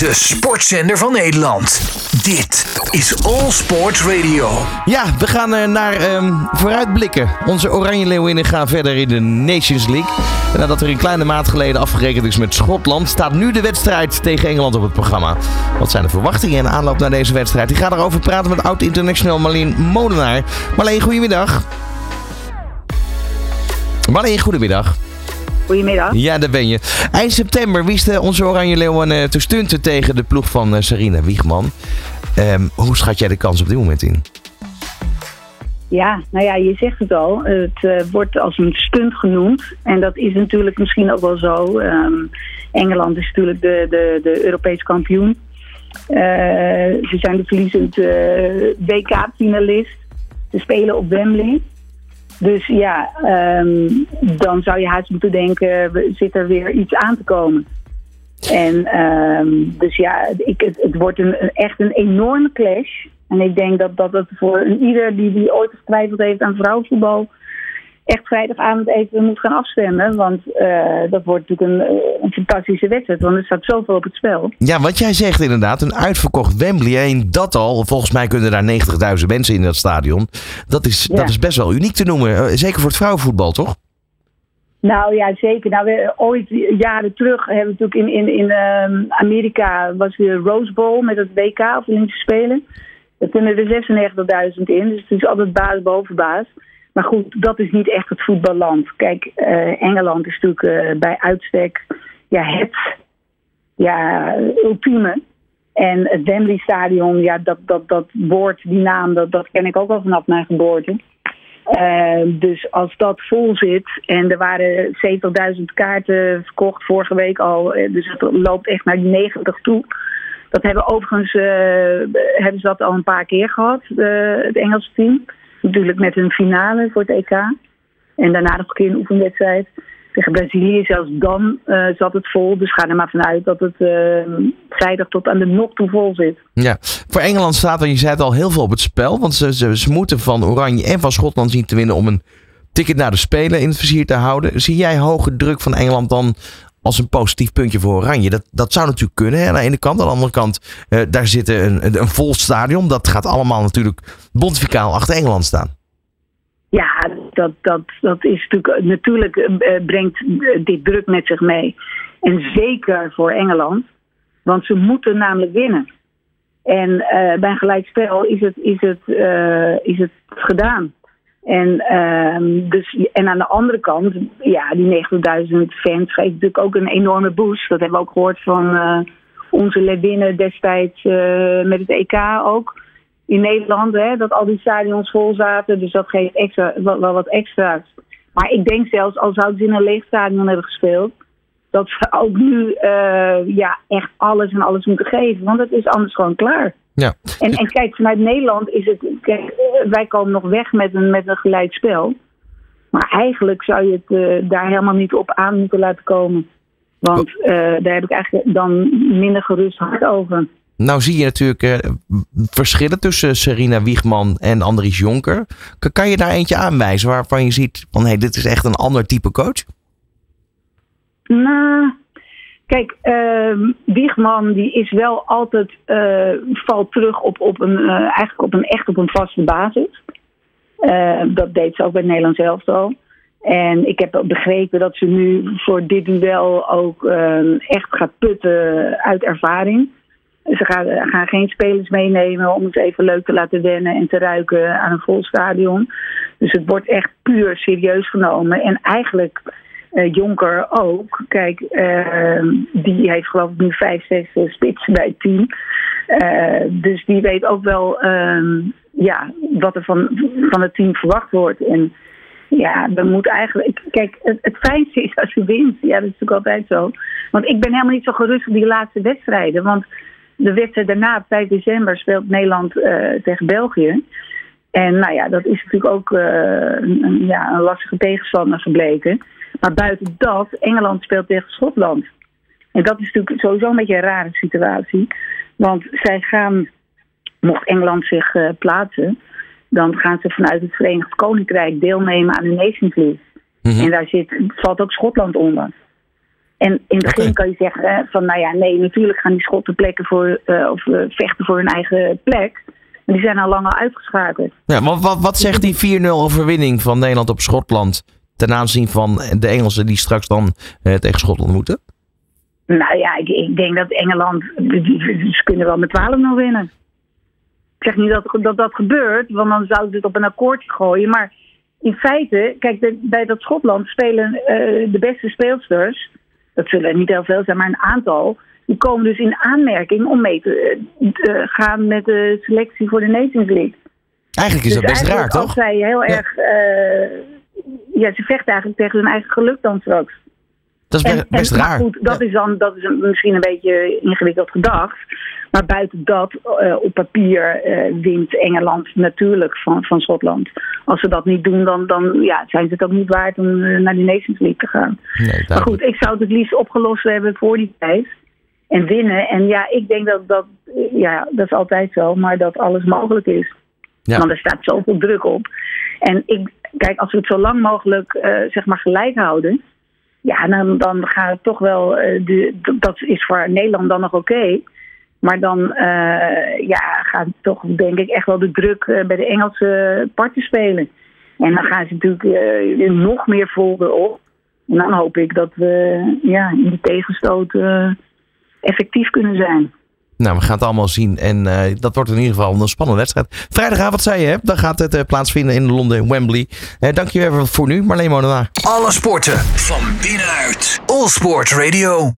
De sportzender van Nederland. Dit is All Sports Radio. Ja, we gaan eh, naar ehm, vooruitblikken. Onze Oranje Leeuwinnen gaan verder in de Nations League. En nadat er een kleine maand geleden afgerekend is met Schotland, staat nu de wedstrijd tegen Engeland op het programma. Wat zijn de verwachtingen in aanloop naar deze wedstrijd? Ik ga daarover praten met oud-international Marleen Molenaar. Marleen, goedemiddag. Marleen, goedemiddag. Goedemiddag. Ja, daar ben je. Eind september wisten onze Oranje Leeuwen eh, te stunten tegen de ploeg van eh, Sarina Wiegman. Ehm, hoe schat jij de kans op dit moment in? Ja, nou ja, je zegt het al. Het eh, wordt als een stunt genoemd. En dat is natuurlijk misschien ook wel zo. Ehm, Engeland is natuurlijk de, de, de Europees kampioen. Ze zijn de verliezend WK-finalist. Ze spelen op Wembley. Dus ja, ehm, dan zou je haast moeten denken, zit er weer iets aan te komen. En ehm, dus ja, ik, het, het wordt een, echt een enorme clash. En ik denk dat dat het voor ieder die, die ooit getwijfeld heeft aan vrouwenvoetbal... echt vrijdagavond even moet gaan afstemmen. Want eh, dat wordt natuurlijk een, eh, een fantastische wedstrijd. Want er staat zoveel op het spel. Ja, wat jij zegt inderdaad, een uitverkocht Wembley. En dat al, volgens mij kunnen daar 90.000 mensen in dat stadion. Dat is, Ja. dat is best wel uniek te noemen. Eh, Zeker voor het vrouwenvoetbal, toch? Nou ja, zeker. Nou, we, ooit jaren terug hebben we natuurlijk in, in, in ehm, Amerika was de Rose Bowl met het WK of Olympische Spelen. Daar kunnen er 96.000 in, dus het is altijd baas boven baas. Maar goed, dat is niet echt het voetballand. Kijk, eh, Engeland is natuurlijk eh, bij uitstek ja, het ja, ultieme. En het Wembley Stadion, ja, dat, dat, dat woord, die naam, dat, dat ken ik ook al vanaf mijn geboorte. Eh, dus als dat vol zit en er waren 70.000 kaarten verkocht vorige week al, dus het loopt echt naar die 90 toe. Dat hebben overigens hebben ze dat al een paar keer gehad, eh, het Engelse team. Natuurlijk met hun finale voor het EK. En daarna nog een keer een oefenwedstrijd. Tegen Brazilië, zelfs dan eh, zat het vol. Dus ga er maar vanuit dat het eh, vrijdag tot aan de nok toe vol zit. Ja. Voor Engeland staat er, je zei het al, heel veel op het spel. Want ze, ze, ze moeten van Oranje en van Schotland zien te winnen om een ticket naar de Spelen in het vizier te houden. Zie jij hoge druk van Engeland dan als een positief puntje voor Oranje? Dat, dat zou natuurlijk kunnen hè, aan de ene kant. Aan de andere kant, eh, daar zit een, een, vol stadion. Dat gaat allemaal natuurlijk pontificaal achter Engeland staan. Ja, dat, dat, dat is natuurlijk. Natuurlijk eh, brengt eh, dit druk met zich mee. En zeker voor Engeland. Want ze moeten namelijk winnen. En bij een gelijkspel is het, is het, is het gedaan. En, ehm, dus, en aan de andere kant, ja, die 90.000 fans geeft natuurlijk ook een enorme boost. Dat hebben we ook gehoord van eh, onze Lewinnen destijds eh, met het EK ook in Nederland, hè, dat al die stadions vol zaten. Dus dat geeft extra, wel, wel wat extra's. Maar ik denk zelfs, al zouden ze in een leeg stadion hebben gespeeld, dat ze ook nu eh, ja, echt alles en alles moeten geven. Want het is anders gewoon klaar. Ja. En, en kijk, vanuit Nederland is het. Kijk, wij komen nog weg met een, met een gelijk spel. Maar eigenlijk zou je het eh, daar helemaal niet op aan moeten laten komen. Want eh, daar heb ik eigenlijk dan minder gerust hart over. Nou zie je natuurlijk eh, verschillen tussen Serena Wiegman en Andries Jonker. Kan- je daar eentje aanwijzen waarvan je ziet van hey, dit is echt een ander type coach? Nou, kijk, ehm Wiegman die is wel altijd eh, valt terug op, op een eh, eigenlijk op een echt op een vaste basis. Eh, dat deed ze ook bij het Nederlands elftal. En ik heb begrepen dat ze nu voor dit duel ook eh, echt gaat putten uit ervaring. Ze gaan, gaan geen spelers meenemen om het even leuk te laten wennen en te ruiken aan een vol stadion. Dus het wordt echt puur serieus genomen. En eigenlijk eh, Jonker ook. Kijk, eh, die heeft geloof ik nu vijf, zes eh, spitsen bij het team. Eh, dus die weet ook wel ehm, ja, wat er van, van het team verwacht wordt. En ja, dan moet eigenlijk. Kijk, het, fijnste is als je wint. Ja, dat is natuurlijk altijd zo. Want ik ben helemaal niet zo gerust op die laatste wedstrijden. Want de wedstrijd daarna, op 5 december, speelt Nederland tegen België. En nou ja, dat is natuurlijk ook ja, een lastige tegenstander gebleken. Maar buiten dat, Engeland speelt tegen Schotland. En dat is natuurlijk sowieso een beetje een rare situatie. Want zij gaan, mocht Engeland zich eh, plaatsen, dan gaan ze vanuit het Verenigd Koninkrijk deelnemen aan de Nations League. Mhm. En daar zit, valt ook Schotland onder. En in het begin kan je zeggen van, nou ja, nee, natuurlijk gaan die Schotten plekken voor, eh, of eh, vechten voor hun eigen plek. Maar die zijn al lang al uitgeschakeld. Ja, wat, wat, wat zegt die 4-0 overwinning van Nederland op Schotland ten aanzien van de Engelsen die straks dan eh, tegen Schotland moeten? Nou ja, ik, ik denk dat Engeland, ze kunnen wel met 12-0 winnen. Ik zeg niet dat, dat dat gebeurt, want dan zouden ze het op een akkoordje gooien. Maar in feite, kijk, de- bij dat Schotland spelen eh, de beste speelsters, dat zullen er niet heel veel zijn, maar een aantal, die komen dus in aanmerking om mee te, eh, gaan met de selectie voor de Nations League. Eigenlijk is dus dat best raar, toch? Als zij heel Ja. erg, ja, ze vechten eigenlijk tegen hun eigen geluk dan straks. Dat is En- best raar. Goed, dat Ja. is dan dat is misschien een beetje ingewikkeld gedacht. Maar buiten dat, eh, op papier eh, wint Engeland natuurlijk van, van Schotland. Als ze dat niet doen, dan, dan ja, zijn ze het ook niet waard om eh, naar de Nations League te gaan. Nee, Maar goed, ik zou het het liefst opgelost hebben voor die tijd. En winnen. En ja, ik denk dat dat, ja, dat is altijd zo, maar dat alles mogelijk is. Ja. Want er staat zoveel druk op. En ik, kijk, als we het zo lang mogelijk eh, zeg maar gelijk houden. Ja, dan, dan gaat het toch wel. eh, de, dat is voor Nederland dan nog oké. Maar dan eh, ja, gaat toch, denk ik, echt wel de druk bij de Engelse parten spelen. En dan gaan ze natuurlijk nog meer volgen op. En dan hoop ik dat we ja, in de tegenstoot effectief kunnen zijn. Nou, we gaan het allemaal zien. En eh, dat wordt in ieder geval een spannende wedstrijd. Vrijdagavond zei je, hè? dan gaat het eh, plaatsvinden in Londen, Wembley. Eh, dank je even voor nu, Marleen Molenaar. Alle sporten van binnenuit. All Sport Radio.